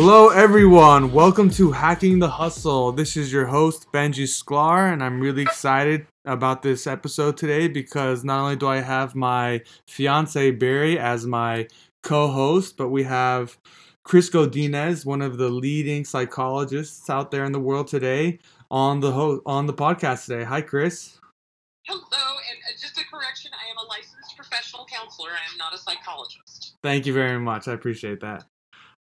Hello, everyone. Welcome to Hacking the Hustle. This is your host, Benji Sklar, and I'm really excited about this episode today because not only do I have my fiance, Barry, as my co host, but we have Kris Godinez, one of the leading psychologists out there in the world today, on the ho- on the podcast today. Hi, Kris. Hello, and uh, just a correction: I am a licensed professional counselor. I am not a psychologist. Thank you very much. I appreciate that.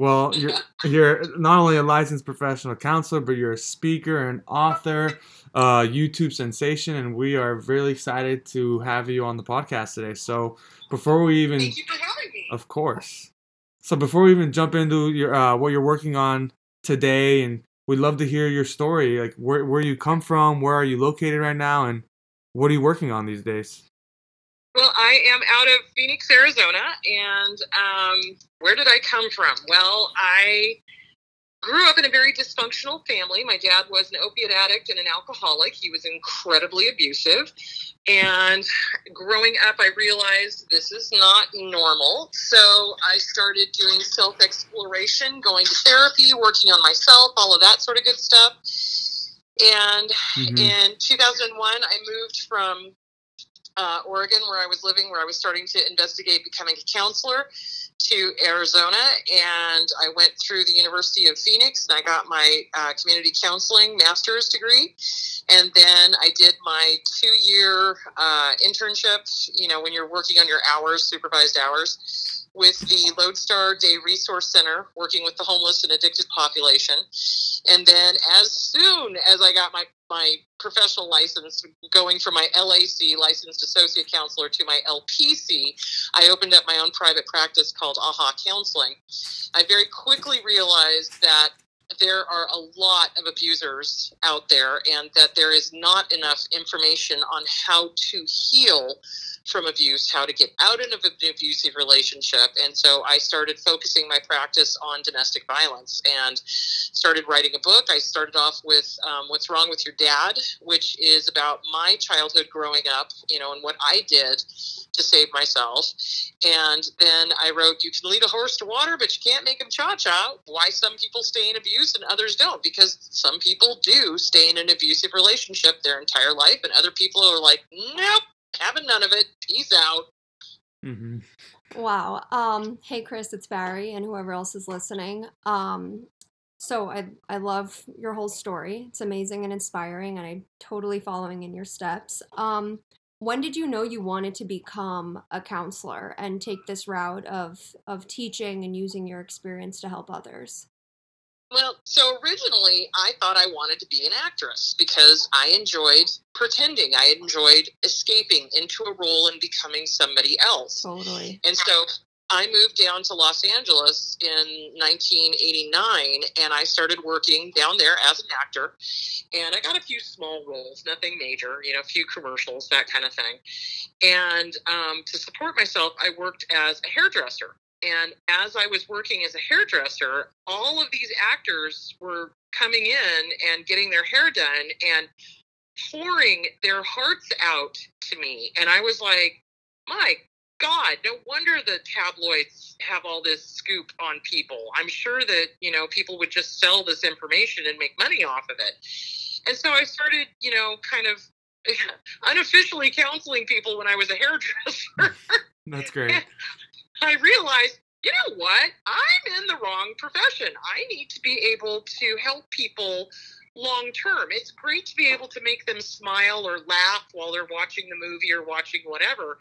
Well, you're you're not only a licensed professional counselor, but you're a speaker and author, uh, YouTube sensation, and we are really excited to have you on the podcast today. So before we even, Thank you for having me. of course, so before we even jump into your uh, what you're working on today, and we'd love to hear your story, like where where you come from, where are you located right now, and what are you working on these days? Well, I am out of Phoenix, Arizona, and um, where did I come from? Well, I grew up in a very dysfunctional family. My dad was an opiate addict and an alcoholic. He was incredibly abusive. And growing up, I realized this is not normal. So I started doing self exploration, going to therapy, working on myself, all of that sort of good stuff. And Mhm. in 2001, I moved from uh, Oregon, where I was living, where I was starting to investigate becoming a counselor, to Arizona. And I went through the University of Phoenix and I got my uh, community counseling master's degree. And then I did my two year uh, internship, you know, when you're working on your hours, supervised hours, with the Lodestar Day Resource Center, working with the homeless and addicted population. And then as soon as I got my my professional license, going from my LAC, licensed associate counselor, to my LPC, I opened up my own private practice called AHA Counseling. I very quickly realized that there are a lot of abusers out there and that there is not enough information on how to heal from abuse, how to get out of an abusive relationship. And so I started focusing my practice on domestic violence and started writing a book. I started off with um, What's Wrong with Your Dad, which is about my childhood growing up, you know, and what I did to save myself. And then I wrote, You can lead a horse to water, but you can't make him cha cha. Why some people stay in abuse and others don't. Because some people do stay in an abusive relationship their entire life, and other people are like, Nope, having none of it. Peace out. hmm Wow. Um, hey Kris, it's Barry and whoever else is listening. Um, so I I love your whole story. It's amazing and inspiring and I'm totally following in your steps. Um, when did you know you wanted to become a counselor and take this route of of teaching and using your experience to help others? Well, so originally I thought I wanted to be an actress because I enjoyed pretending. I enjoyed escaping into a role and becoming somebody else. Totally. And so I moved down to Los Angeles in 1989 and I started working down there as an actor. And I got a few small roles, nothing major, you know, a few commercials, that kind of thing. And um, to support myself, I worked as a hairdresser. And as I was working as a hairdresser, all of these actors were coming in and getting their hair done and pouring their hearts out to me. And I was like, my God, no wonder the tabloids have all this scoop on people. I'm sure that, you know, people would just sell this information and make money off of it. And so I started, you know, kind of unofficially counseling people when I was a hairdresser. That's great. I realized, you know what? I'm in the wrong profession. I need to be able to help people long term. It's great to be able to make them smile or laugh while they're watching the movie or watching whatever.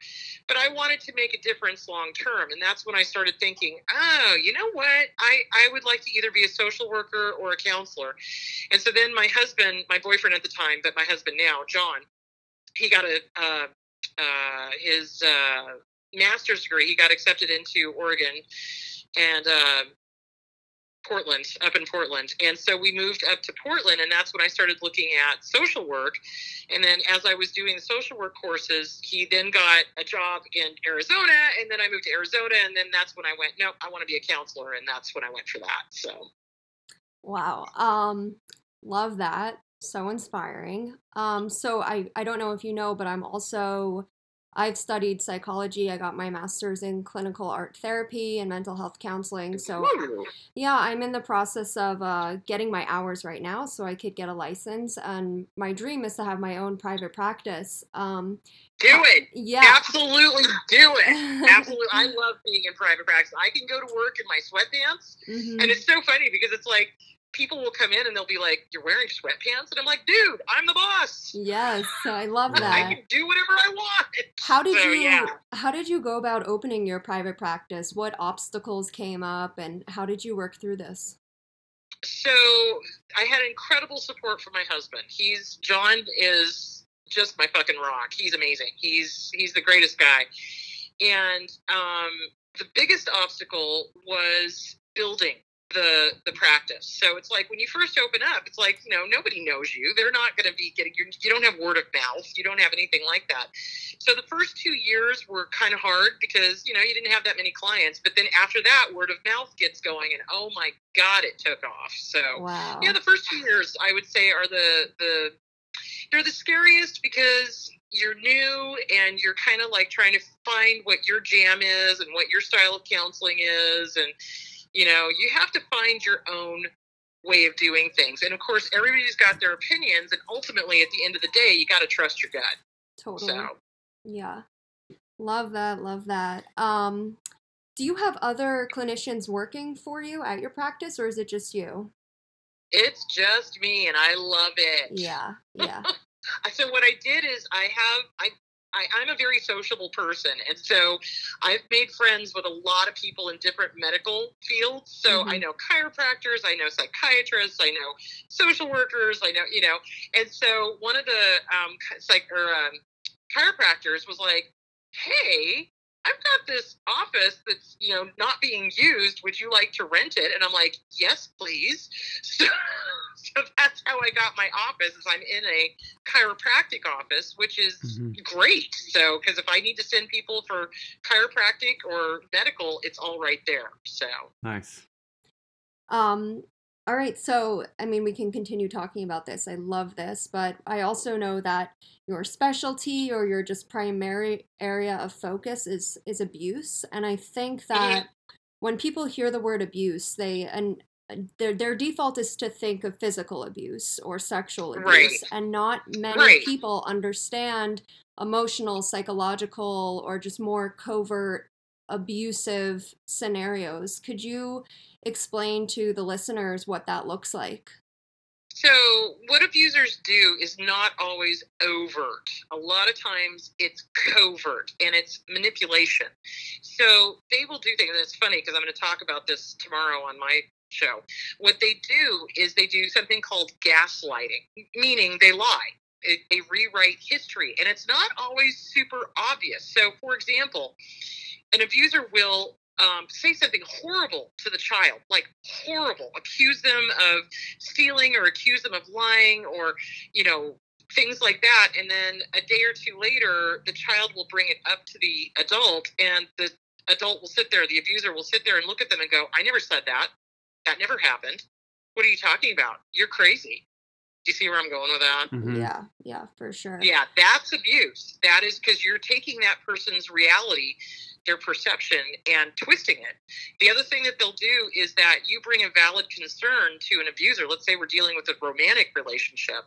But I wanted to make a difference long term. And that's when I started thinking, oh, you know what? I, I would like to either be a social worker or a counselor. And so then my husband, my boyfriend at the time, but my husband now, John, he got a uh, uh, his uh, master's degree. He got accepted into Oregon and uh, Portland, up in Portland. And so we moved up to Portland, and that's when I started looking at social work. And then as I was doing the social work courses, he then got a job in Arizona, and then I moved to Arizona, and then that's when I went, no, I want to be a counselor, and that's when I went for that. So. Wow. Um, love that. So inspiring. Um, so I, I don't know if you know, but I'm also I've studied psychology. I got my master's in clinical art therapy and mental health counseling. So, yeah, I'm in the process of uh, getting my hours right now so I could get a license. And my dream is to have my own private practice. Um, do it. yeah. Absolutely do it. Absolutely. I love being in private practice. I can go to work in my sweatpants. Mhm. And it's so funny because it's like people will come in and they'll be like, You're wearing sweatpants? And I'm like, Dude, I'm the boss. Yes, So I love that. I can do whatever I want. How did So, you yeah. how did you go about opening your private practice? What obstacles came up and how did you work through this? So I had incredible support from my husband. He's John is just my fucking rock. He's amazing. He's he's the greatest guy. And um, the biggest obstacle was building the the practice. So it's like when you first open up, it's like you know nobody knows you. They're not going to be getting you. You don't have word of mouth. You don't have anything like that. So the first two years were kind of hard because you know you didn't have that many clients. But then after that, word of mouth gets going, and oh my god, it took off. So Wow. yeah, the first two years I would say are the the they're the scariest because you're new and you're kind of like trying to find what your jam is and what your style of counseling is and you know you have to find your own way of doing things and of course everybody's got their opinions and ultimately at the end of the day you got to trust your gut Totally. so Yeah. Love that, love that. Um do you have other clinicians working for you at your practice or is it just you? it's just me and i love it Yeah. Yeah. so what I did is I have I, I I'm a very sociable person, and so I've made friends with a lot of people in different medical fields. So I Mhm. know chiropractors, I know psychiatrists, I know social workers, I know you know, and so one of the um psych or um, chiropractors was like, "Hey." I've got this office that's, you know, not being used. Would you like to rent it? And I'm like, yes, please. So, so that's how I got my office. Is I'm in a chiropractic office, which is Mhm. great. So, because if I need to send people for chiropractic or medical, it's all right there. So, Nice. Um, all right, so I mean, we can continue talking about this. I love this, but I also know that your specialty or your just primary area of focus is is abuse, and I think that when people hear the word abuse, they and their their default is to think of physical abuse or sexual abuse, Right. and not many Right. people understand emotional, psychological, or just more covert abusive scenarios. Could you explain to the listeners what that looks like? So, what abusers do is not always overt. A lot of times it's covert and it's manipulation. So, they will do things, and it's funny because I'm going to talk about this tomorrow on my show. What they do is they do something called gaslighting, meaning they lie. They rewrite history, and it's not always super obvious. So, for example, an abuser will um, say something horrible to the child, like horrible, accuse them of stealing or accuse them of lying or, you know, things like that. And then a day or two later, the child will bring it up to the adult, and the adult will sit there, the abuser will sit there and look at them and go, I never said that. That never happened. What are you talking about? You're crazy. Do you see where I'm going with that? Mhm. Yeah, yeah, for sure. Yeah, that's abuse. That is because you're taking that person's reality, their perception, and twisting it. The other thing that they'll do is that you bring a valid concern to an abuser. Let's say we're dealing with a romantic relationship.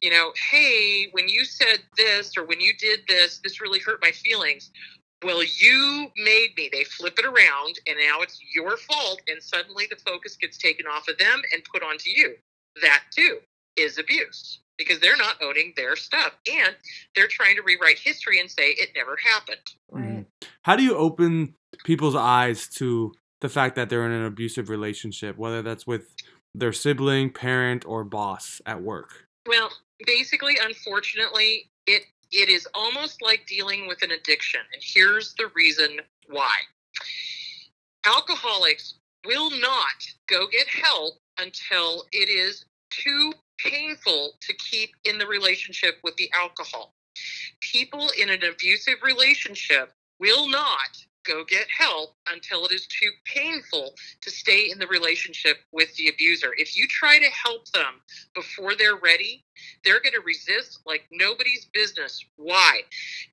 You know, hey, when you said this or when you did this, this really hurt my feelings. Well, you made me. They flip it around, and now it's your fault. And suddenly the focus gets taken off of them and put onto you. That too is abuse because they're not owning their stuff and they're trying to rewrite history and say it never happened. Right. How do you open people's eyes to the fact that they're in an abusive relationship, whether that's with their sibling, parent, or boss at work? Well, basically, unfortunately, it it is almost like dealing with an addiction, and here's the reason why. Alcoholics will not go get help until it is too painful to keep in the relationship with the alcohol. People in an abusive relationship will not go get help until it is too painful to stay in the relationship with the abuser. If you try to help them before they're ready, they're going to resist like nobody's business. Why?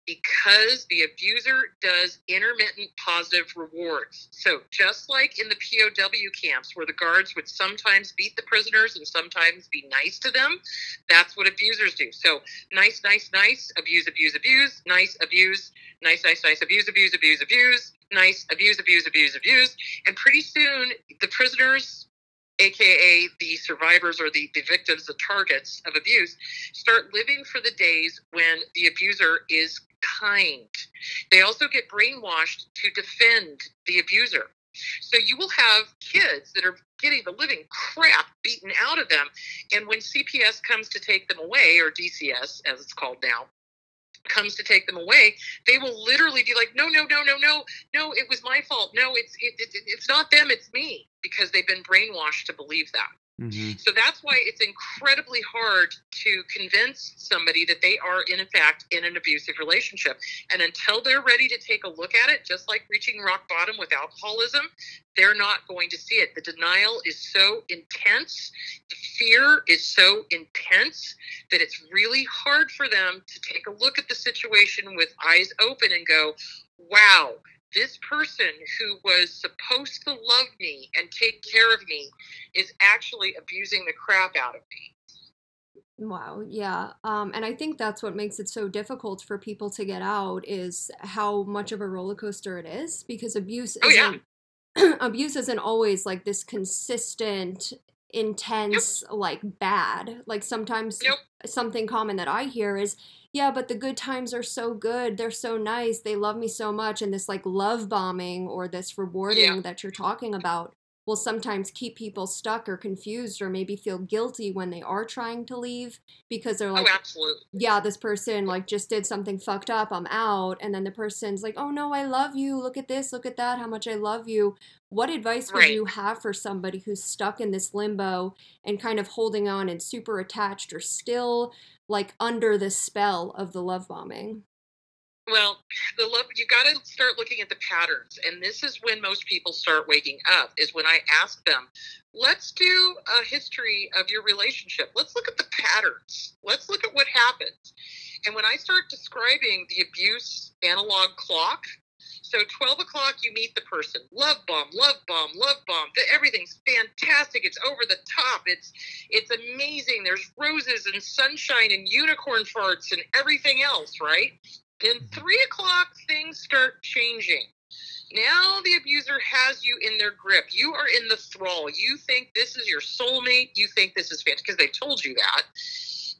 Because the abuser does intermittent positive rewards. So, just like in the POW camps where the guards would sometimes beat the prisoners and sometimes be nice to them, that's what abusers do. So, nice, nice, nice, abuse, abuse, abuse, nice, abuse, nice, nice, nice, abuse, abuse, abuse, abuse, nice, abuse, abuse, abuse, abuse. And pretty soon, the prisoners aka the survivors or the, the victims, the targets of abuse, start living for the days when the abuser is kind. They also get brainwashed to defend the abuser. So you will have kids that are getting the living crap beaten out of them. And when CPS comes to take them away, or DCS as it's called now, comes to take them away, they will literally be like, no, no, no, no, no, no, it was my fault. No, it's it, it, it's not them, it's me, because they've been brainwashed to believe that. Mm-hmm. So that's why it's incredibly hard to convince somebody that they are, in fact, in an abusive relationship. And until they're ready to take a look at it, just like reaching rock bottom with alcoholism, they're not going to see it. The denial is so intense, the fear is so intense that it's really hard for them to take a look at the situation with eyes open and go, wow, this person who was supposed to love me and take care of me is actually abusing the crap out of me. Wow, yeah. Um, and I think that's what makes it so difficult for people to get out is how much of a roller coaster it is because abuse oh, isn't yeah. abuse isn't always like this consistent intense yep. like bad like sometimes yep. something common that i hear is yeah but the good times are so good they're so nice they love me so much and this like love bombing or this rewarding yeah. that you're talking about will sometimes keep people stuck or confused or maybe feel guilty when they are trying to leave because they're oh, like oh, yeah this person like just did something fucked up i'm out. And then the person's like oh no i love you. Look at this look at that how much i love you. What advice would right. you have for somebody who's stuck in this limbo and kind of holding on and super attached or still like under the spell of the love bombing well, the love you got to start looking at the patterns, and this is when most people start waking up. Is when I ask them, "Let's do a history of your relationship. Let's look at the patterns. Let's look at what happens." And when I start describing the abuse analog clock, so 12 o'clock, you meet the person. Love bomb, love bomb, love bomb. Everything's fantastic. It's over the top. It's it's amazing. There's roses and sunshine and unicorn farts and everything else, right? Then mm-hmm. three o'clock, things start changing. Now the abuser has you in their grip. You are in the thrall. You think this is your soulmate. You think this is fantastic because they told you that.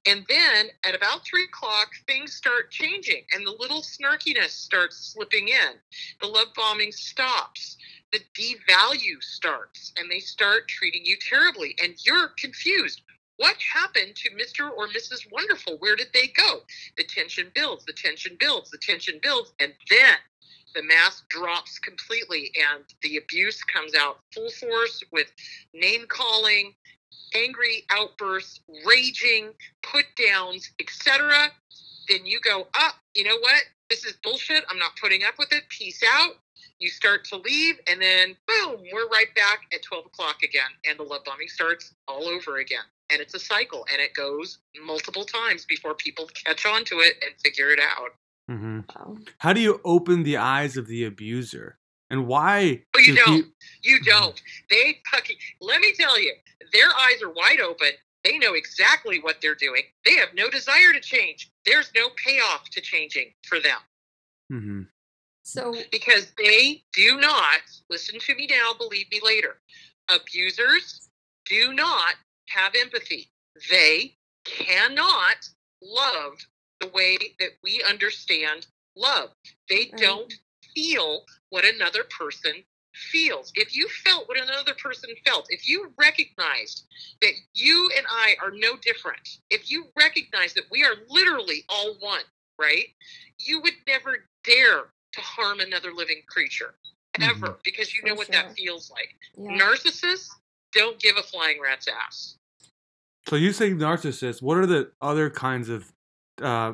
And then at about three o'clock, things start changing and the little snarkiness starts slipping in. The love bombing stops. The devalue starts and they start treating you terribly. And you're confused. What happened to Mr. or Mrs. Wonderful? Where did they go? The tension builds, the tension builds, the tension builds, and then the mask drops completely and the abuse comes out full force with name calling, angry outbursts, raging, put downs, etc. Then you go, up, oh, you know what? This is bullshit. I'm not putting up with it. Peace out. You start to leave, and then boom, we're right back at 12 o'clock again, and the love bombing starts all over again and it's a cycle and it goes multiple times before people catch on to it and figure it out mm-hmm. wow. how do you open the eyes of the abuser and why oh, you don't he... you mm-hmm. don't they fucking let me tell you their eyes are wide open they know exactly what they're doing they have no desire to change there's no payoff to changing for them mm-hmm. so because they do not listen to me now believe me later abusers do not have empathy. They cannot love the way that we understand love. They right. don't feel what another person feels. If you felt what another person felt, if you recognized that you and I are no different, if you recognize that we are literally all one, right? You would never dare to harm another living creature ever mm-hmm. because you know For what sure. that feels like. Yeah. Narcissists don't give a flying rat's ass. So you say narcissist. What are the other kinds of uh,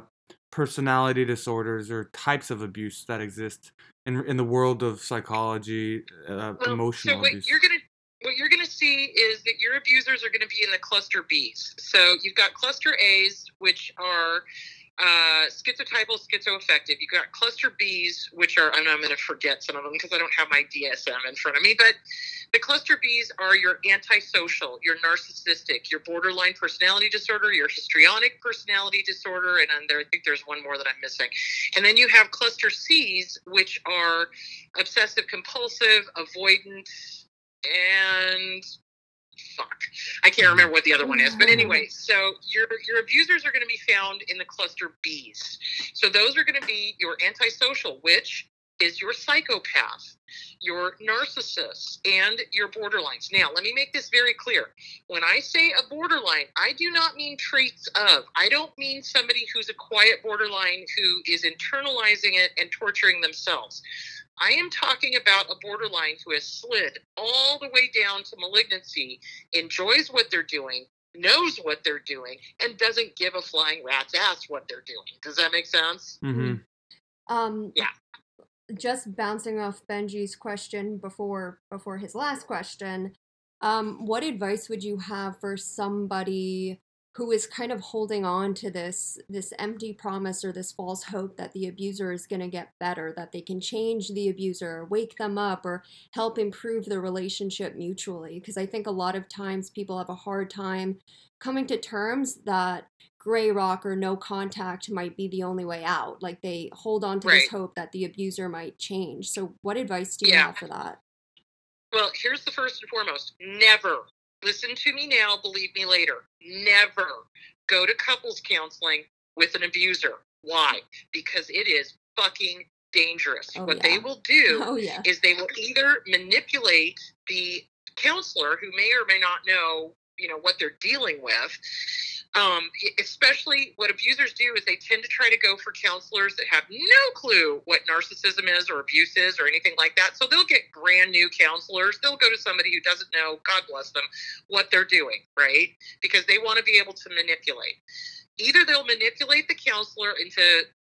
personality disorders or types of abuse that exist in in the world of psychology, uh, well, emotional so what abuse? You're gonna what you're going to see is that your abusers are going to be in the cluster Bs. So you've got cluster As, which are uh, schizotypal, schizoaffective. You've got cluster Bs, which are, I'm, I'm going to forget some of them because I don't have my DSM in front of me, but the cluster Bs are your antisocial, your narcissistic, your borderline personality disorder, your histrionic personality disorder, and there, I think there's one more that I'm missing. And then you have cluster Cs, which are obsessive compulsive, avoidant, and fuck. I can't mm-hmm. remember what the other one is. But mm-hmm. anyway so your your abusers are going to be found in the cluster b's. So those are going to be your antisocial which is your psychopath your narcissist and your borderlines. Now let me make this very clear. When i say a borderline i do not mean traits of. I don't mean somebody who's a quiet borderline who is internalizing it and torturing themselves I am talking about a borderline who has slid all the way down to malignancy, enjoys what they're doing, knows what they're doing, and doesn't give a flying rat's ass what they're doing. Does that make sense? Mm-hmm. Um, Yeah. Just bouncing off Benji's question before before his last question, um, what advice would you have for somebody who is kind of holding on to this this empty promise or this false hope that the abuser is going to get better, that they can change the abuser, wake them up, or help improve the relationship mutually? Because I think a lot of times people have a hard time coming to terms that gray rock or no contact might be the only way out. Like they hold on to Right. this hope that the abuser might change. So, what advice do you Yeah. have for that? Well, here's the first and foremost never, listen to me now, believe me later, never go to couples counseling with an abuser. Why? Because it is fucking dangerous. Oh, what yeah. they will do Oh yeah. is they will either manipulate the counselor who may or may not know you know what they're dealing with um, especially what abusers do is they tend to try to go for counselors that have no clue what narcissism is or abuse is or anything like that. So they'll get brand new counselors. They'll go to somebody who doesn't know god bless them what they're doing right? Because they want to be able to manipulate. Either they'll manipulate the counselor into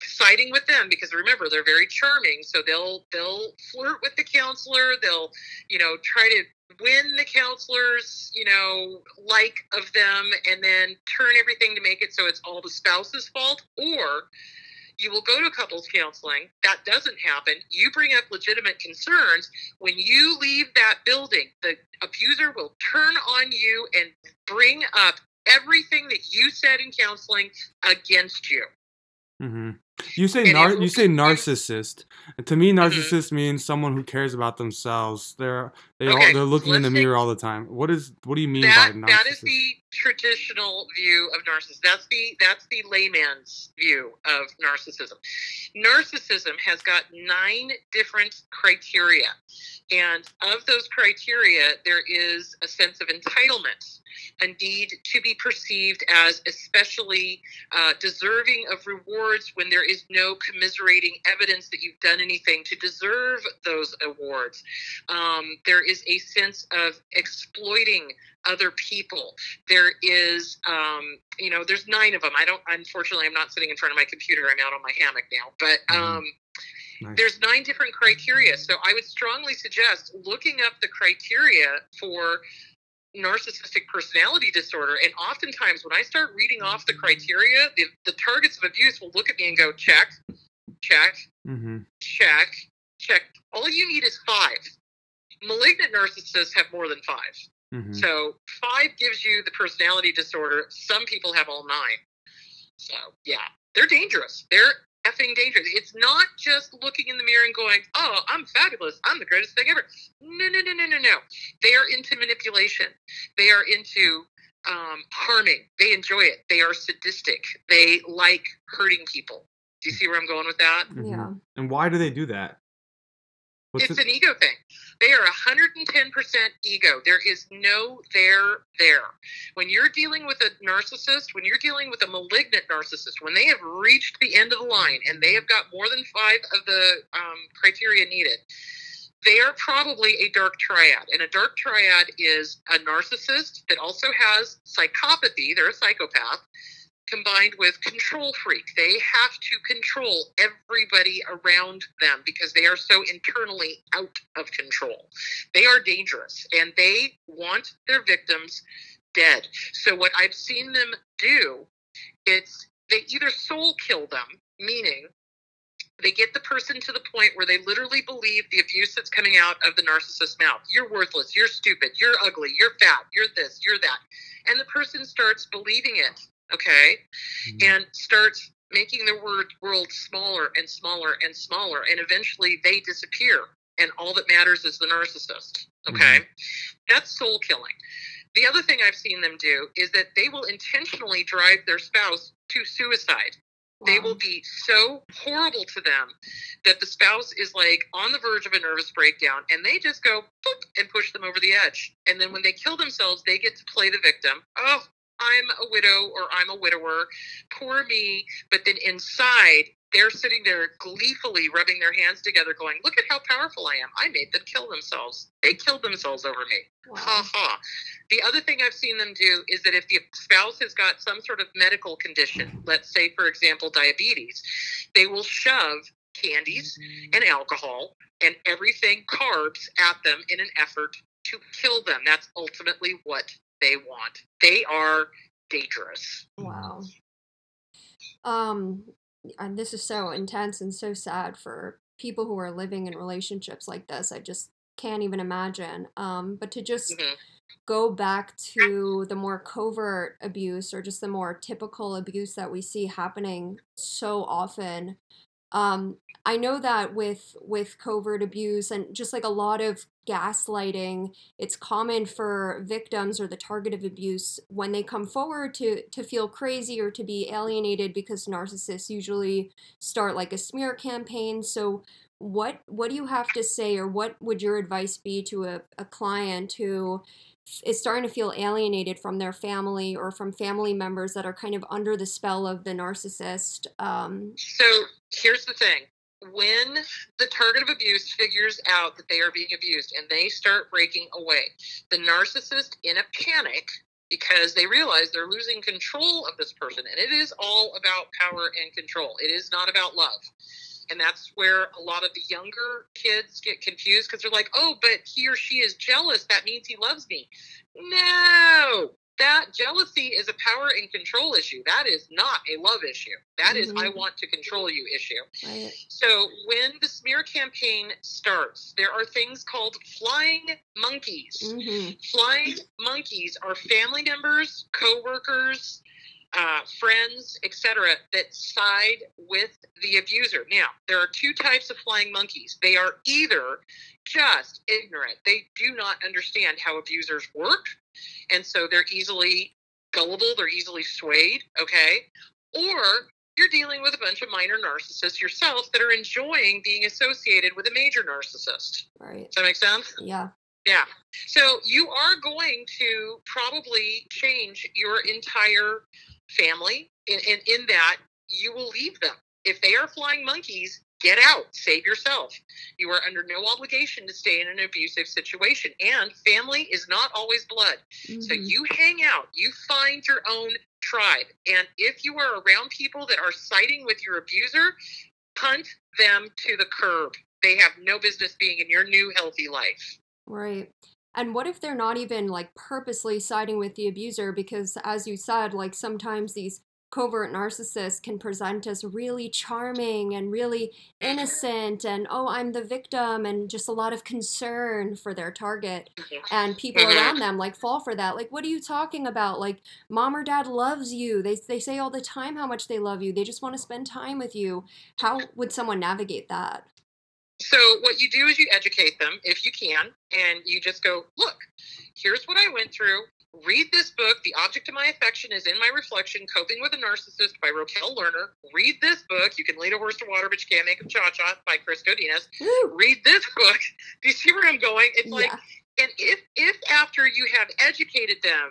siding with them because remember they're very charming so they'll they'll flirt with the counselor. They'll you know try to win the counselors you know like of them and then turn everything to make it so it's all the spouse's fault or you will go to couples counseling that doesn't happen you bring up legitimate concerns when you leave that building the abuser will turn on you and bring up everything that you said in counseling against you Mm-hmm. You say nar- you say narcissist. And to me, Mhm. narcissist means someone who cares about themselves. They're they all, Okay, they're looking in the mirror all the time. What is what do you mean that by narcissist? that is the traditional view of narcissism. That's the that's the layman's view of narcissism. Narcissism has got nine different criteria, and of those criteria, there is a sense of entitlement, a need to be perceived as especially uh, deserving of rewards when there is no commiserating evidence that you've done anything to deserve those awards. Um, there is a sense of exploiting other people. There is, um, you know, there's nine of them. I don't, unfortunately, I'm not sitting in front of my computer. I'm out on my hammock now. But Mhm. um, Nice. there's nine different criteria. So I would strongly suggest looking up the criteria for narcissistic personality disorder. And oftentimes, when I start reading off the criteria, the, the targets of abuse will look at me and go, check, check, Mm-hmm. check, check. All you need is five. Malignant narcissists have more than five. Mm-hmm. So five gives you the personality disorder. Some people have all nine. So yeah, they're dangerous. They're effing dangerous. It's not just looking in the mirror and going, "Oh, I'm fabulous. I'm the greatest thing ever." No, no, no, no, no, no. They are into manipulation. They are into um, harming. They enjoy it. They are sadistic. They like hurting people. Do you see where I'm going with that? Mhm. Yeah. And why do they do that? What's it's it? an ego thing. They are 110% ego. There is no there there. When you're dealing with a narcissist, when you're dealing with a malignant narcissist, when they have reached the end of the line and they have got more than five of the um, criteria needed, they are probably a dark triad. And a dark triad is a narcissist that also has psychopathy, they're a psychopath. Combined with control freak. They have to control everybody around them because they are so internally out of control. They are dangerous and they want their victims dead. So what I've seen them do, it's they either soul kill them, meaning they get the person to the point where they literally believe the abuse that's coming out of the narcissist's mouth. You're worthless. You're stupid. You're ugly. You're fat. You're this. You're that. And the person starts believing it, okay? Mm-hmm. And starts making the word world smaller and smaller and smaller. And eventually they disappear. And all that matters is the narcissist, okay? Mm-hmm. That's soul killing. The other thing I've seen them do is that they will intentionally drive their spouse to suicide. They will be so horrible to them that the spouse is like on the verge of a nervous breakdown and they just go boop and push them over the edge. And then when they kill themselves, they get to play the victim. Oh, I'm a widow or I'm a widower. Poor me. But then inside, they're sitting there gleefully rubbing their hands together, going, Look at how powerful I am. I made them kill themselves. They killed themselves over me. Wow. Ha ha. The other thing I've seen them do is that if the spouse has got some sort of medical condition, let's say, for example, diabetes, they will shove candies mm-hmm. and alcohol and everything carbs at them in an effort to kill them. That's ultimately what they want. They are dangerous. Wow. Um, and this is so intense and so sad for people who are living in relationships like this. I just can't even imagine. Um, but to just mm-hmm. go back to the more covert abuse or just the more typical abuse that we see happening so often um, I know that with with covert abuse and just like a lot of gaslighting, it's common for victims or the target of abuse when they come forward to to feel crazy or to be alienated because narcissists usually start like a smear campaign. So what what do you have to say or what would your advice be to a, a client who is starting to feel alienated from their family or from family members that are kind of under the spell of the narcissist. Um, so here's the thing when the target of abuse figures out that they are being abused and they start breaking away, the narcissist, in a panic, because they realize they're losing control of this person, and it is all about power and control, it is not about love. And that's where a lot of the younger kids get confused because they're like, oh, but he or she is jealous. That means he loves me. No, that jealousy is a power and control issue. That is not a love issue. That mm-hmm. is I want to control you issue. Right. So when the smear campaign starts, there are things called flying monkeys. Mm-hmm. Flying monkeys are family members, co-workers, uh, friends, etc., that side with the abuser. Now, there are two types of flying monkeys. They are either just ignorant, they do not understand how abusers work, and so they're easily gullible, they're easily swayed, okay? Or you're dealing with a bunch of minor narcissists yourself that are enjoying being associated with a major narcissist. Right. Does that make sense? Yeah. Yeah. So you are going to probably change your entire family in, in, in that you will leave them. If they are flying monkeys, get out, save yourself. You are under no obligation to stay in an abusive situation. And family is not always blood. Mm-hmm. So you hang out, you find your own tribe. And if you are around people that are siding with your abuser, punt them to the curb. They have no business being in your new healthy life. Right. And what if they're not even like purposely siding with the abuser? Because as you said, like sometimes these covert narcissists can present as really charming and really innocent and oh i'm the victim and just a lot of concern for their target. And people mm-hmm. around them like fall for that. Like what are you talking about? Like mom or dad loves you. They, they say all the time how much they love you. They just want to spend time with you. How would someone navigate that so what you do is you educate them if you can, and you just go, look, here's what I went through. Read this book, The Object of My Affection is in My Reflection, Coping with a Narcissist by Rokelle Lerner. Read this book. You can lead a horse to water, but you can't make him cha-cha by Kris Godinez. Read this book. Do you see where I'm going? It's yeah. like, and if if after you have educated them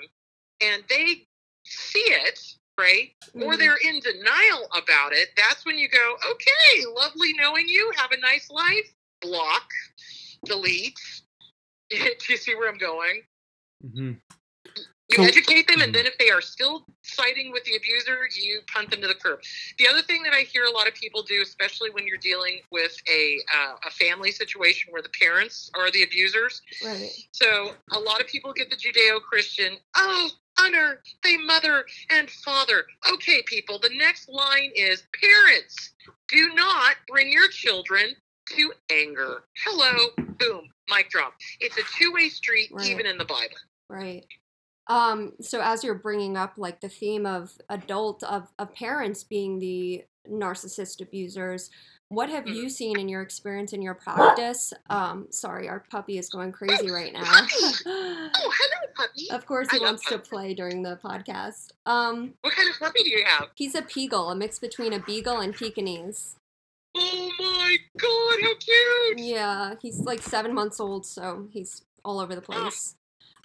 and they see it, right? Mm-hmm. Or they're in denial about it, that's when you go, okay, lovely knowing you. Have a nice life. Block, delete. Do you see where I'm going? Mm-hmm. You So- educate them, and then if they are still siding with the abuser, you punt them to the curb. The other thing that I hear a lot of people do, especially when you're dealing with a uh, a family situation where the parents are the abusers, Right. so a lot of people get the Judeo-Christian. Oh, honor they mother and father. Okay, people. The next line is parents. Do not bring your children to anger. Hello, boom, mic drop. It's a two-way street, Right. even in the Bible. Right. Um, so as you're bringing up like the theme of adult of, of parents being the narcissist abusers, what have Mm-hmm. you seen in your experience in your practice? Um, sorry, our puppy is going crazy right now. Oh, hello, puppy. of course, he I wants to play during the podcast. Um, What kind of puppy do you have? he's a Peagle, a mix between a Beagle and Pekingese. Oh my god, how cute! Yeah, he's like seven months old, so he's all over Oh. the place.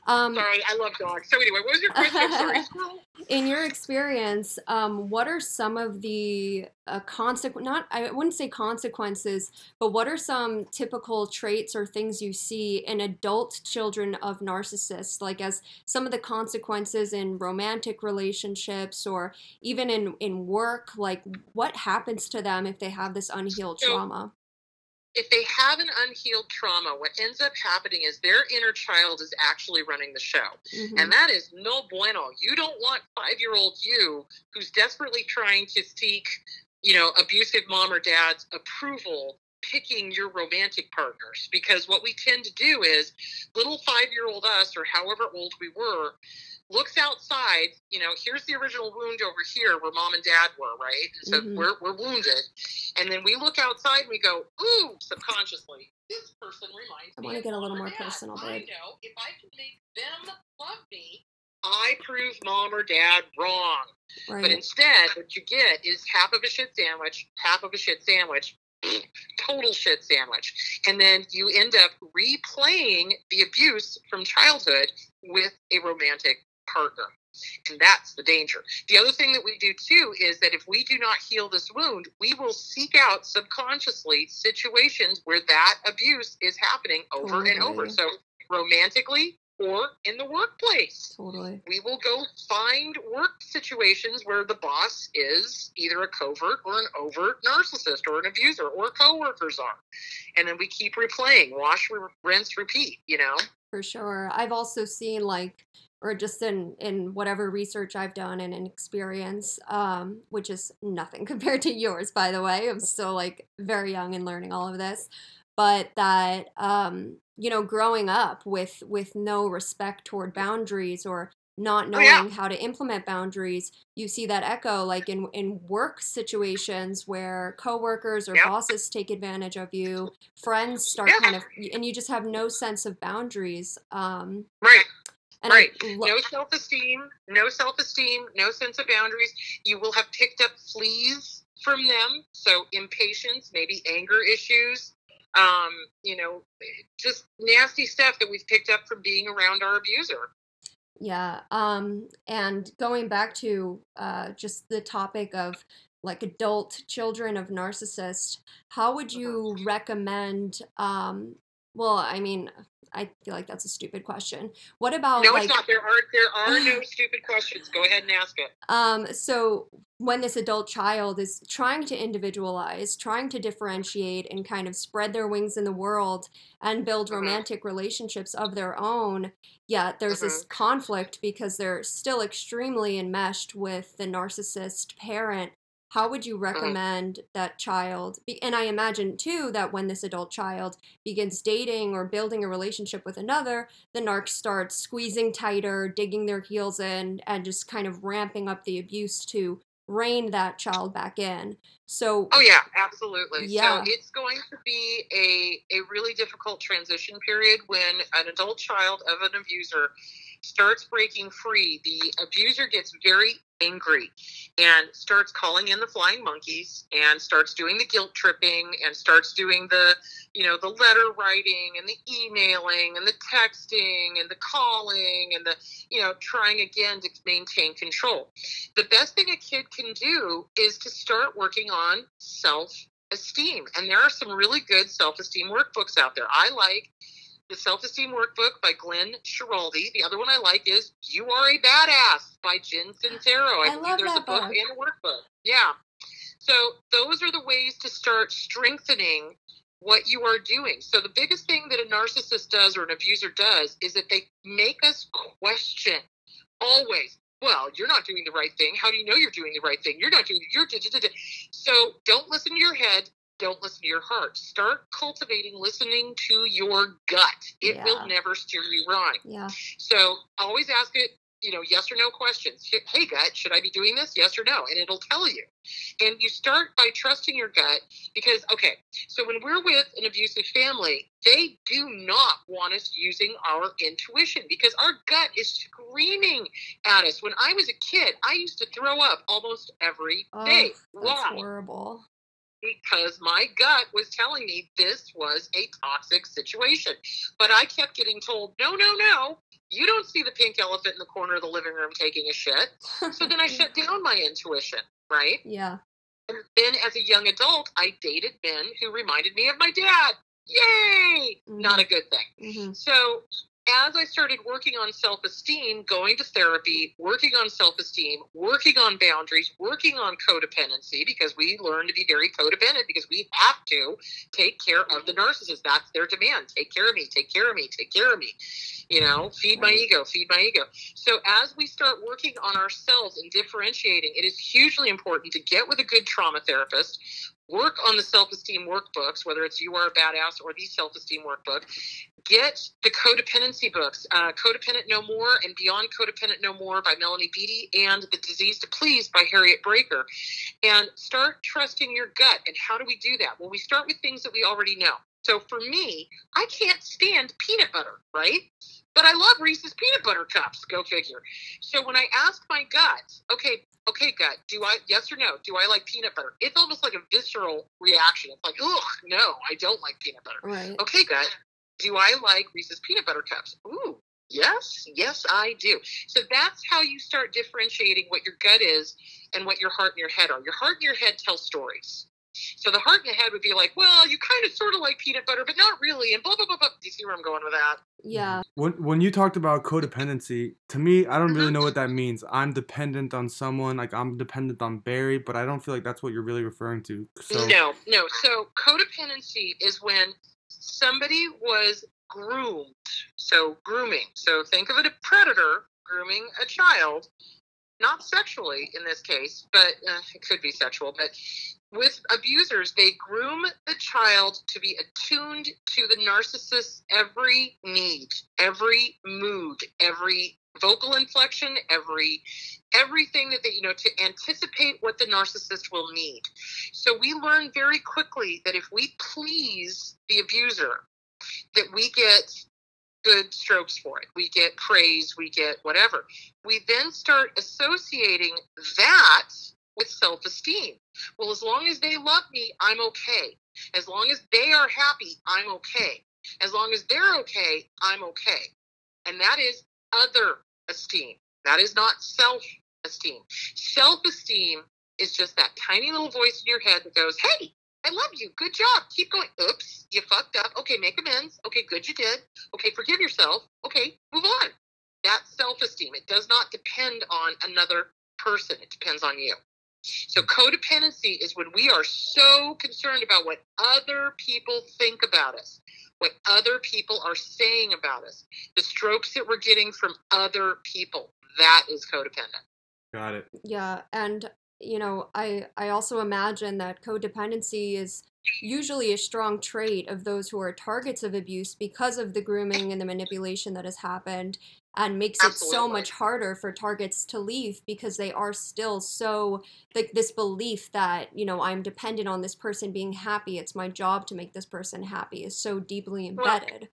Um, Sorry, I love dogs. So anyway, what was your question? Sorry, in your experience, um, what are some of the uh, consequence? Not, I wouldn't say consequences, but what are some typical traits or things you see in adult children of narcissists, like as some of the consequences in romantic relationships or even in in work? Like, what happens to them if they have this unhealed So- trauma? If they have an unhealed trauma, what ends up happening is their inner child is actually running the show. Mhm. And that is no bueno. You don't want five year old you who's desperately trying to seek, you know, abusive mom or dad's approval picking your romantic partners. Because what we tend to do is little five year old us, or however old we were, looks outside, you know, here's the original wound over here where mom and dad were, right? And so Mhm. we're, we're wounded. And then we look outside and we go, ooh, subconsciously, this person reminds I me wanna get a little more dad. personal, I babe. know if I can make them love me, I prove mom or dad wrong. But instead, what you get is half of a shit sandwich, half of a shit sandwich, total shit sandwich. And then you end up replaying the abuse from childhood with a romantic partner. And that's the danger. The other thing that we do too is that if we do not heal this wound, we will seek out subconsciously situations where that abuse is happening over and over. So, romantically or in the workplace Totally. we will go find work situations where the boss is either a covert or an overt narcissist or an abuser or coworkers are and then we keep replaying wash rinse repeat you know For sure. I've also seen like or just in in whatever research I've done and in experience, um, which is nothing compared to yours, by the way. I'm still like very young and learning all of this. But that um, you know, growing up with with no respect toward boundaries or not Oh, knowing yeah. how to implement boundaries, you see that echo like in in work situations where coworkers or bosses take advantage of you, friends start Yeah. kind of and you just have no sense of boundaries. Um right and Right. Lo- no self-esteem no self-esteem no sense of boundaries you will have picked up fleas from them so impatience maybe anger issues um, you know just nasty stuff that we've picked up from being around our abuser Yeah. Um, and going back to uh, just the topic of like adult children of narcissists, how would you recommend? Um, well, I mean, I feel like that's a stupid question. What about no like it's not there are there are no stupid questions go ahead and ask it Um, so when this adult child is trying to individualize, trying to differentiate and kind of spread their wings in the world and build Mhm. romantic relationships of their own, yet there's this conflict because they're still extremely enmeshed with the narcissist parent. How would you mm-hmm. recommend that child? be- And I imagine too that when this adult child begins dating or building a relationship with another, the narc starts squeezing tighter, digging their heels in, and just kind of ramping up the abuse to rein that child back in. So, Oh yeah, absolutely. Yeah. So it's going to be a a really difficult transition period when an adult child of an abuser starts breaking free. The abuser gets very angry and starts calling in the flying monkeys and starts doing the guilt tripping and starts doing the you know the letter writing and the emailing and the texting and the calling and the you know trying again to maintain control the best thing a kid can do is to start working on self esteem. And there are some really good self esteem workbooks out there. I like the Self Esteem Workbook by Glenn Schiraldi. The other one I like is You Are a Badass by Jen Sincero. I, I believe love there's that a book, book. and a workbook. Yeah. So those are the ways to start strengthening what you are doing. So the biggest thing that a narcissist does or an abuser does is that they make us question always. Well, you're not doing the right thing. How do you know you're doing the right thing? You're not doing. You're. da- da- da. So don't listen to your head. Don't listen to your heart. Start cultivating listening to your gut. It Yeah. will never steer you wrong. Yeah. So always ask it, you know, yes or no questions. Hey, gut, should I be doing this? Yes or no? And it'll tell you. And you start by trusting your gut because, okay, so when we're with an abusive family, they do not want us using our intuition because our gut is screaming at us. When I was a kid, I used to throw up almost every Oh, day. that's Why? horrible. Because my gut was telling me this was a toxic situation. But I kept getting told, no, no, no, you don't see the pink elephant in the corner of the living room taking a shit. So then I shut down my intuition, right? Yeah. And then as a young adult, I dated men who reminded me of my dad. Yay! Not a good thing. hmm So, as I started working on self esteem, going to therapy, working on self esteem, working on boundaries, working on codependency, because we learn to be very codependent because we have to take care of the narcissist. That's their demand. Take care of me, take care of me, take care of me. You know, feed my ego, feed my ego. So, as we start working on ourselves and differentiating, it is hugely important to get with a good trauma therapist, work on the self esteem workbooks, whether it's You Are a Badass or the self esteem workbook. Get the codependency books, uh, Codependent No More and Beyond Codependent No More by Melody Beattie and The Disease to Please by Harriet Braiker. And start trusting your gut. And how do we do that? Well, we start with things that we already know. So for me, I can't stand peanut butter, right? But I love Reese's peanut butter cups. Go figure. So when I ask my gut, okay, okay, gut, do I yes or no? Do I like peanut butter? It's almost like a visceral reaction. It's like, ugh, no, I don't like peanut butter. Right. Okay, gut, do I like Reese's peanut butter cups? Ooh, yes, yes, I do. So that's how you start differentiating what your gut is and what your heart and your head are. Your heart and your head tell stories. So the heart and the head would be like, well, you kind of sort of like peanut butter, but not really, and blah blah blah blah. Do you see where I'm going with that? Yeah. When when you talked about codependency, to me, I don't really Mhm. know what that means. I'm dependent on someone, like I'm dependent on Barry, but I don't feel like that's what you're really referring to. So No, no. So codependency is when somebody was groomed. So grooming. So think of a predator grooming a child, not sexually in this case, but uh, it could be sexual. But with abusers, they groom the child to be attuned to the narcissist's every need, every mood, every vocal inflection, every everything that they you know to anticipate what the narcissist will need. So we learn very quickly that if we please the abuser, that we get good strokes for it. We get praise, we get whatever. We then start associating that with self esteem. Well, as long as they love me, I'm okay. As long as they are happy, I'm okay. As long as they're okay, I'm okay. And that is other esteem. That is not self esteem. Self esteem is just that tiny little voice in your head that goes, Hey, I love you. Good job. Keep going. Oops, you fucked up. Okay, make amends. Okay, good, you did. Okay, forgive yourself. Okay, move on. That's self esteem. It does not depend on another person, it depends on you. So, codependency is when we are so concerned about what other people think about us, what other people are saying about us, the strokes that we're getting from other people. That is codependent. got it. Yeah, and you know, I I also imagine that codependency is usually a strong trait of those who are targets of abuse because of the grooming and the manipulation that has happened and makes it so much harder for targets to leave because they are still so like this belief that you know i'm dependent on this person being happy. It's my job to make this person happy is so deeply embedded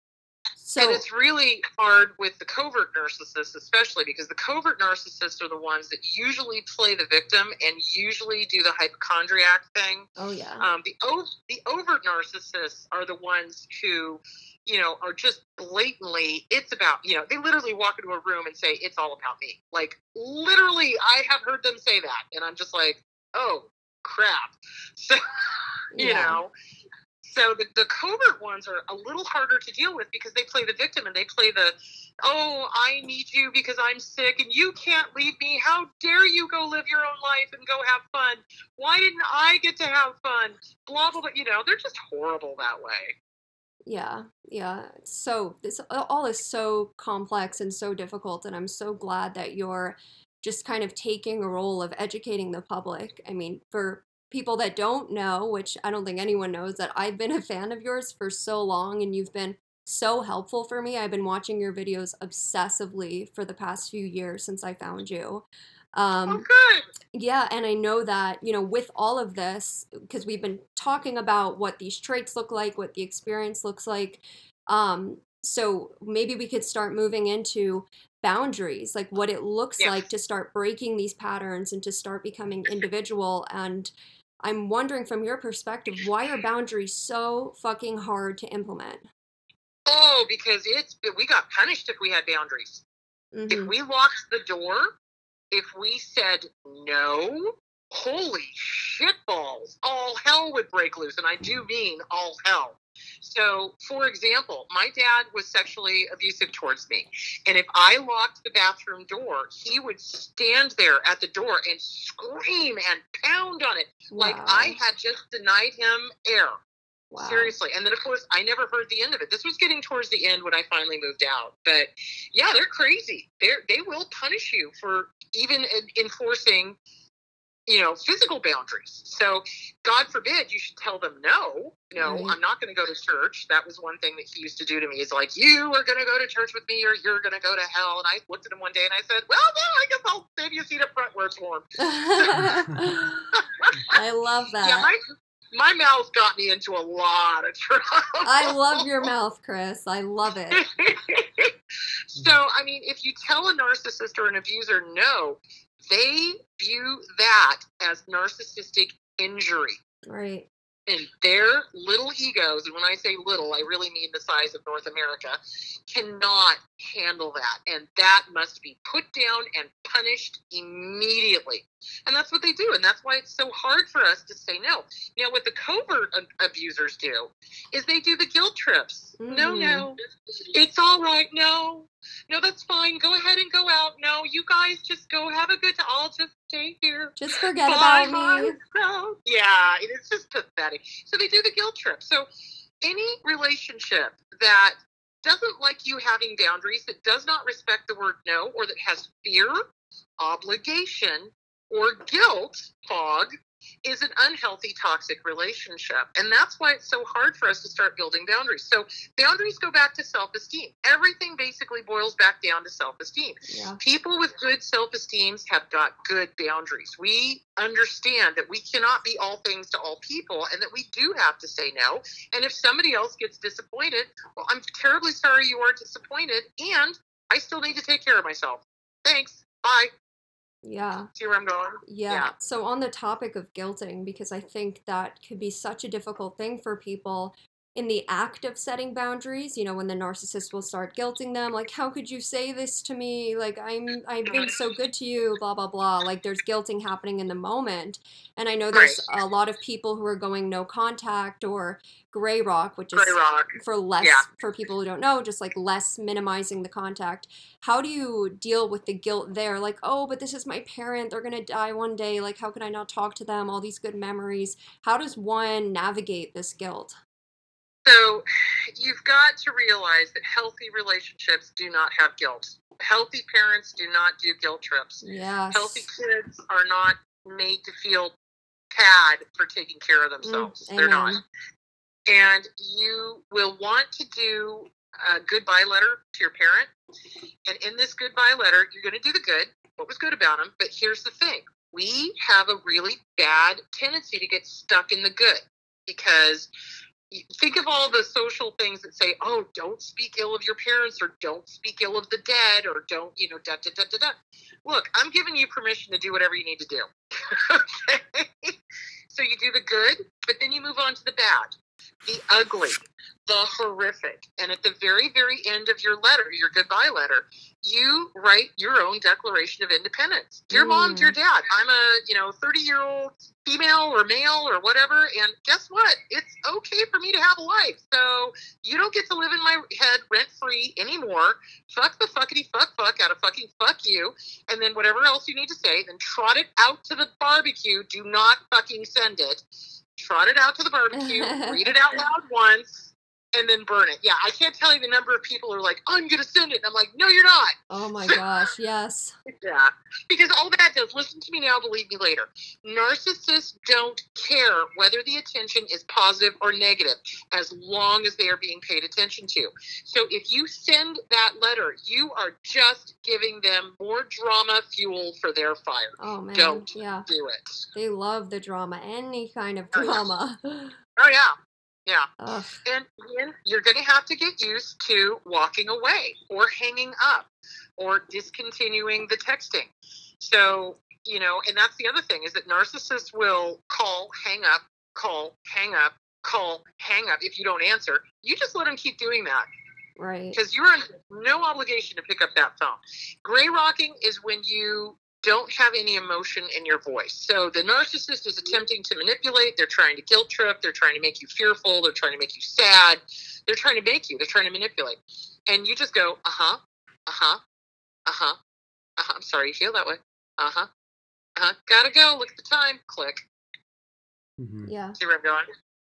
so and it's really hard with the covert narcissists, especially because the covert narcissists are the ones that usually play the victim and usually do the hypochondriac thing. oh yeah Um, the o- the overt narcissists are the ones who, you know, are just blatantly. It's about you know they literally walk into a room and say it's all about me. Like literally, I have heard them say that, and I'm just like, oh crap. So you Yeah. know. So the, the covert ones are a little harder to deal with because they play the victim and they play the, oh, I need you because I'm sick and you can't leave me. How dare you go live your own life and go have fun? Why didn't I get to have fun? Blah, blah, blah. You know, they're just horrible that way. Yeah, yeah. So this all is so complex and so difficult, and I'm so glad that you're just kind of taking a role of educating the public. I mean, for people that don't know, which I don't think anyone knows, that I've been a fan of yours for so long and you've been so helpful for me. I've been watching your videos obsessively for the past few years since I found you. Um, oh. Yeah, and I know that, you know, with all of this, because we've been talking about what these traits look like, what the experience looks like. Um, so maybe we could start moving into boundaries, like what it looks yes. like to start breaking these patterns and to start becoming individual. And I'm wondering from your perspective, why are boundaries so fucking hard to implement? Oh, because it's we got punished if we had boundaries. Mm-hmm. If we locked the door, if we said no, holy shitballs, all hell would break loose. And I do mean all hell. So, for example, my dad was sexually abusive towards me. And if I locked the bathroom door, he would stand there at the door and scream and pound on it wow. like I had just denied him air. Wow. Seriously. And then, of course, I never heard the end of it. This was getting towards the end when I finally moved out. But yeah, they're crazy. They're, they will punish you for even enforcing you know, physical boundaries. So, God forbid you should tell them no. No, right. I'm not going to go to church. That was one thing that he used to do to me. Is like, you are going to go to church with me, or you're going to go to hell. And I looked at him one day and I said, well, then I guess I'll save you a seat up front where it's warm. I love that. Yeah, my, my mouth got me into a lot of trouble. I love your mouth, Kris. I love it. so, I mean, if you tell a narcissist or an abuser no, they view that as narcissistic injury. Right. And their little egos, and when I say little, I really mean the size of North America, cannot handle that. And that must be put down and punished immediately. And that's what they do. And that's why it's so hard for us to say no. Now, what the covert abusers do is they do the guilt trips. Mm. No, no, it's all right. No, no, that's fine. Go ahead and go out. No, you guys just go have a good. I'll just stay here. Just forget about me. Myself. Yeah, it's just pathetic. So they do the guilt trip. So any relationship that doesn't like you having boundaries, that does not respect the word no, or that has fear, obligation, or guilt fog is an unhealthy toxic relationship. And that's why it's so hard for us to start building boundaries. So boundaries go back to self-esteem. Everything basically boils back down to self-esteem. Yeah. people with good self-esteem have got good boundaries. We understand that we cannot be all things to all people and that we do have to say no. And if somebody else gets disappointed well i'm terribly sorry you are disappointed and i still need to take care of myself. Thanks. Bye yeah. Where I'm going? Yeah. yeah. So, on the topic of guilting, because I think that could be such a difficult thing for people in the act of setting boundaries, you know, when the narcissist will start guilting them, like, how could you say this to me? Like, I'm, I've been so good to you, blah, blah, blah. Like, there's guilting happening in the moment. And I know there's right. a lot of people who are going no contact or gray rock, which is rock. for less, yeah. for people who don't know, just like less minimizing the contact. How do you deal with the guilt there? Like, oh, but this is my parent. They're going to die one day. Like, how can I not talk to them? All these good memories. How does one navigate this guilt? So you've got to realize that healthy relationships do not have guilt. Healthy parents do not do guilt trips. Yes. Healthy kids are not made to feel bad for taking care of mm, themselves. Mm, They're not. And you will want to do a goodbye letter to your parent. And in this goodbye letter, you're going to do the good, what was good about them. But here's the thing we have a really bad tendency to get stuck in the good because think of all the social things that say, "Oh, don't speak ill of your parents," or "Don't speak ill of the dead," or "Don't," you know, da da da da da. Look, I'm giving you permission to do whatever you need to do. okay? So you do the good, but then you move on to the bad. The ugly, the horrific. And at the very, very end of your letter, your goodbye letter, you write your own Declaration of Independence. Dear mom, Mm. dear dad, I'm a, you know, 30 year old female or male or whatever. And guess what? It's okay for me to have a life. So you don't get to live in my head rent free anymore. Fuck the fuckity fuck fuck out of fucking fuck you. And then whatever else you need to say, then trot it out to the barbecue. Do not fucking send it. Trot it out to the barbecue. read it out loud once. And then burn it. Yeah, I can't tell you the number of people who are like, I'm gonna send it. And I'm like, no, you're not. Oh my gosh, yes. Yeah. Because all that does, listen to me now, believe me later. Narcissists don't care whether the attention is positive or negative as long as they are being paid attention to. So if you send that letter, you are just giving them more drama fuel for their fire. Oh man, Don't. yeah. Do it. They love the drama, any kind of Oh, drama. Oh, yeah. Yeah. Ugh. And then you're going to have to get used to walking away or hanging up or discontinuing the texting. So, you know, and that's the other thing is that narcissists will call, hang up, call, hang up, call, hang up. If you don't answer, you just let them keep doing that Right. because you're under no obligation to pick up that phone. Gray rocking is when you don't have any emotion in your voice. So the narcissist is attempting to manipulate, they're trying to guilt trip, they're trying to make you fearful, they're trying to make you sad, they're trying to make you, they're trying to manipulate. And you just go, uh huh, uh huh, uh huh, uh huh. I'm sorry, you feel that way. Uh huh, uh huh. Gotta go. Look at the time. Click. Mhm. Yeah. See where I'm going?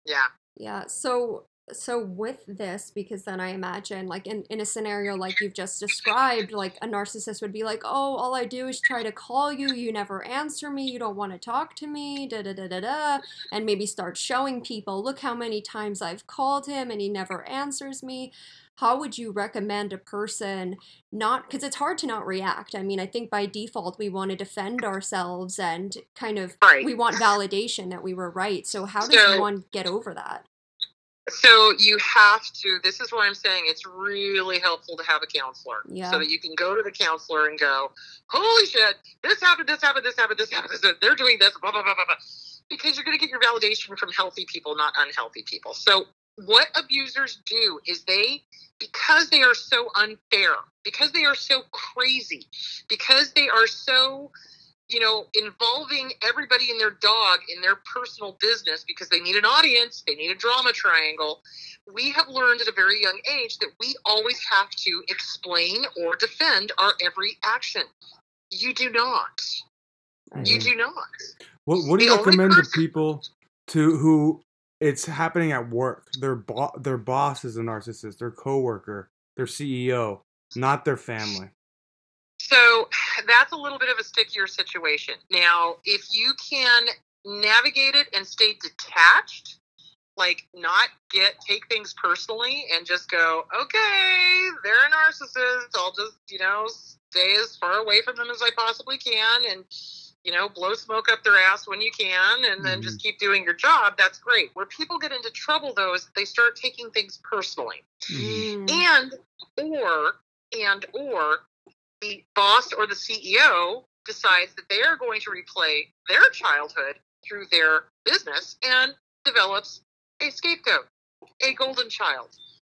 Yeah. Yeah. So so with this, because then I imagine like in, in a scenario like you've just described, like a narcissist would be like, Oh, all I do is try to call you, you never answer me, you don't want to talk to me, da da da da da and maybe start showing people, look how many times I've called him and he never answers me. How would you recommend a person not because it's hard to not react. I mean, I think by default we want to defend ourselves and kind of Right. we want validation that we were right. So how does So- one get over that? So you have to. This is why I'm saying it's really helpful to have a counselor, Yeah. so that you can go to the counselor and go, "Holy shit, this happened, this happened, this happened, this happened. This, happened. they're doing this, blah blah blah blah blah." Because you're going to get your validation from healthy people, not unhealthy people. So what abusers do is they, because they are so unfair, because they are so crazy, because they are so you know, involving everybody and their dog in their personal business because they need an audience, they need a drama triangle. We have learned at a very young age that we always have to explain or defend our every action. You do not. You Mhm. do not. What What do you The only recommend to people to who it's happening at work? Their bo- their boss is a narcissist. Their coworker, their CEO, not their family. So that's a little bit of a stickier situation. Now, if you can navigate it and stay detached, like not get take things personally and just go, okay, they're a narcissist. I'll just, you know, stay as far away from them as I possibly can and you know, blow smoke up their ass when you can and then just keep doing your job. That's great. Where people get into trouble though is they start taking things personally Mhm. Mm. and or and or the boss or the CEO decides that they are going to replay their childhood through their business and develops a scapegoat, a golden child,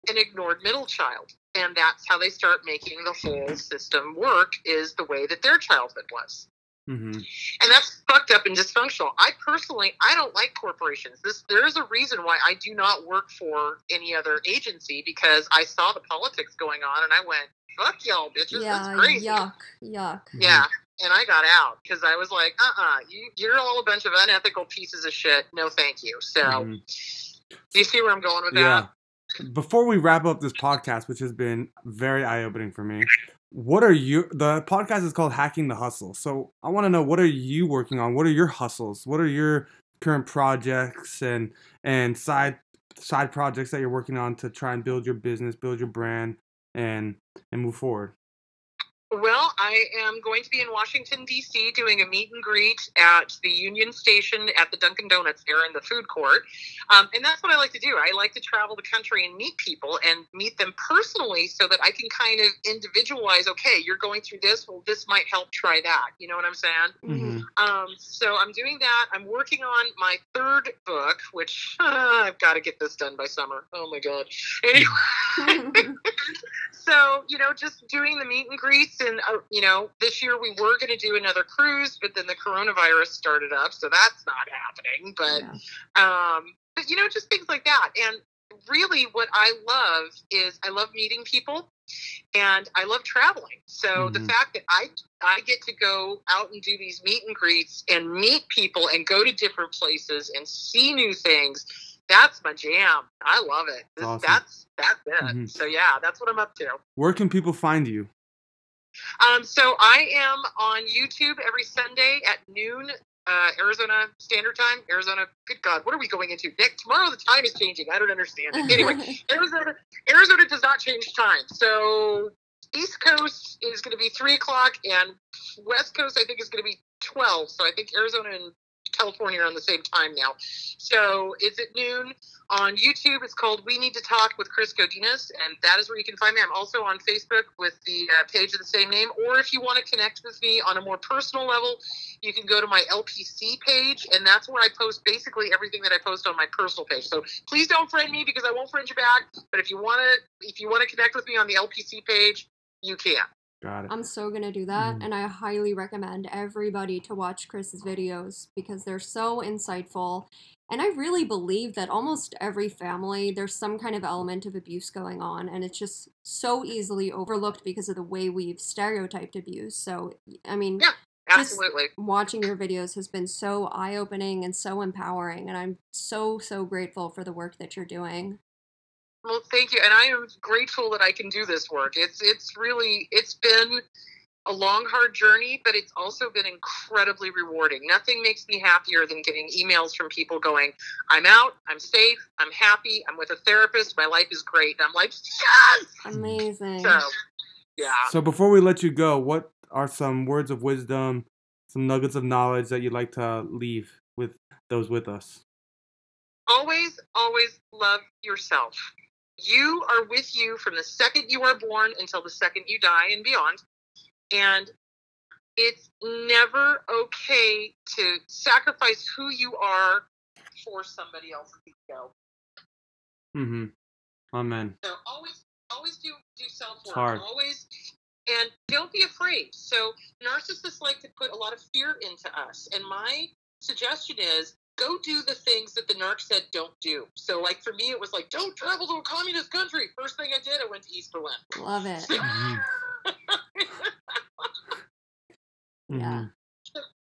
an ignored middle child. And that's how they start making the whole system work is the way that their childhood was. Mhm. And that's fucked up and dysfunctional. I personally, I don't like corporations. This there is a reason why I do not work for any other agency because I saw the politics going on and I went, "Fuck y'all, bitches! yeah, that's crazy." yuck, yuck. Yeah, and I got out because I was like, "Uh, uh you, you're all a bunch of unethical pieces of shit. No, thank you." So, Mhm. do you see where I'm going with Yeah. that? Before we wrap up this podcast, which has been very eye opening for me, what are you? The podcast is called Hacking the Hustle. So I want to know what are you working on? What are your hustles? What are your current projects and and side side projects that you're working on to try and build your business, build your brand, and and move forward? Well, I am going to be in Washington, D.C., doing a meet and greet at the Union Station at the Dunkin' Donuts there in the food court. Um, and that's what I like to do. I like to travel the country and meet people and meet them personally so that I can kind of individualize okay, you're going through this. Well, this might help. Try that. You know what I'm saying? Mhm. Um, so I'm doing that. I'm working on my third book, which uh, I've got to get this done by summer. Oh my God. Anyway, so you know, just doing the meet and greets, and uh, you know, this year we were going to do another cruise, but then the coronavirus started up, so that's not happening. But Yeah. um, but you know, just things like that. And really, what I love is I love meeting people, and I love traveling. So the Mhm. fact that I I get to go out and do these meet and greets and meet people and go to different places and see new things. That's my jam. I love it. Awesome. That's that's it. Mhm. So yeah, that's what I'm up to. Where can people find you? Um, so I am on YouTube every Sunday at noon, uh, Arizona Standard Time. Arizona, good God, what are we going into? Nick, tomorrow the time is changing. I don't understand it. Anyway, Arizona, Arizona does not change time. So East Coast is going to be three o'clock, and West Coast I think is going to be twelve. So I think Arizona and California are on the same time now. So it's at noon on YouTube. It's called We Need to Talk with Kris Godinez, and that is where you can find me. I'm also on Facebook with the uh, page of the same name. Or if you want to connect with me on a more personal level, you can go to my LPC page, and that's where I post basically everything that I post on my personal page. So please don't friend me because I won't friend you back. But if you want to, if you want to connect with me on the LPC page, you can. Got it. I'm so gonna do that, Mhm. and I highly recommend everybody to watch Kris's videos because they're so insightful. And I really believe that almost every family, there's some kind of element of abuse going on, and it's just so easily overlooked because of the way we've stereotyped abuse. So, I mean, Yeah. Absolutely. watching your videos has been so eye opening and so empowering, and I'm so, so grateful for the work that you're doing. Well, thank you, and I am grateful that I can do this work. It's it's really it's been a long, hard journey, but it's also been incredibly rewarding. Nothing makes me happier than getting emails from people going, "I'm out, I'm safe, I'm happy, I'm with a therapist, my life is great." And I'm like, yes. Amazing. So, yeah. So before we let you go, what are some words of wisdom, some nuggets of knowledge that you'd like to leave with those with us? always, always love yourself. You are with you from the second you are born until the second you die and beyond. And it's never okay to sacrifice who you are for somebody else's ego. Mm-hmm. Amen. So always, always do do self work. Always, and don't be afraid. So narcissists like to put a lot of fear into us. And my suggestion is go do the things that the narc said don't do. So like for me, it was like don't travel to a communist country. First thing I did, I went to East Berlin. Love it. Mhm. Yeah. Mhm.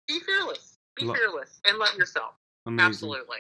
be fearless. Be Lo- fearless and love yourself. Amazing. Absolutely.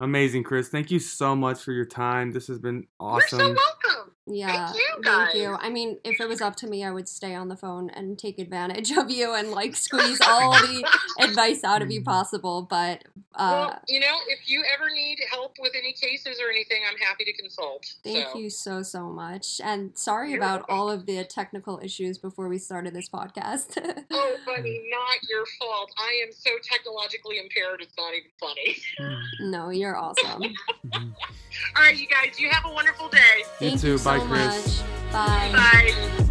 Amazing, Kris. Thank you so much for your time. This has been awesome. You're so welcome. Yeah. you, Thank you. I mean, if it was up to me, I would stay on the phone and take advantage of you and like squeeze all the advice out of you Mhm. possible. But uh, well, you know, if you ever need help with any cases or anything, I'm happy to consult. thank so. you so, so much. And sorry You're about welcome. all of the technical issues before we started this podcast. Oh, buddy, not your fault. I am so technologically impaired, it's not even funny. no, you're awesome. All right, you guys, you have a wonderful day. You Thank too. you so Bye, Kris. much. Bye. Bye.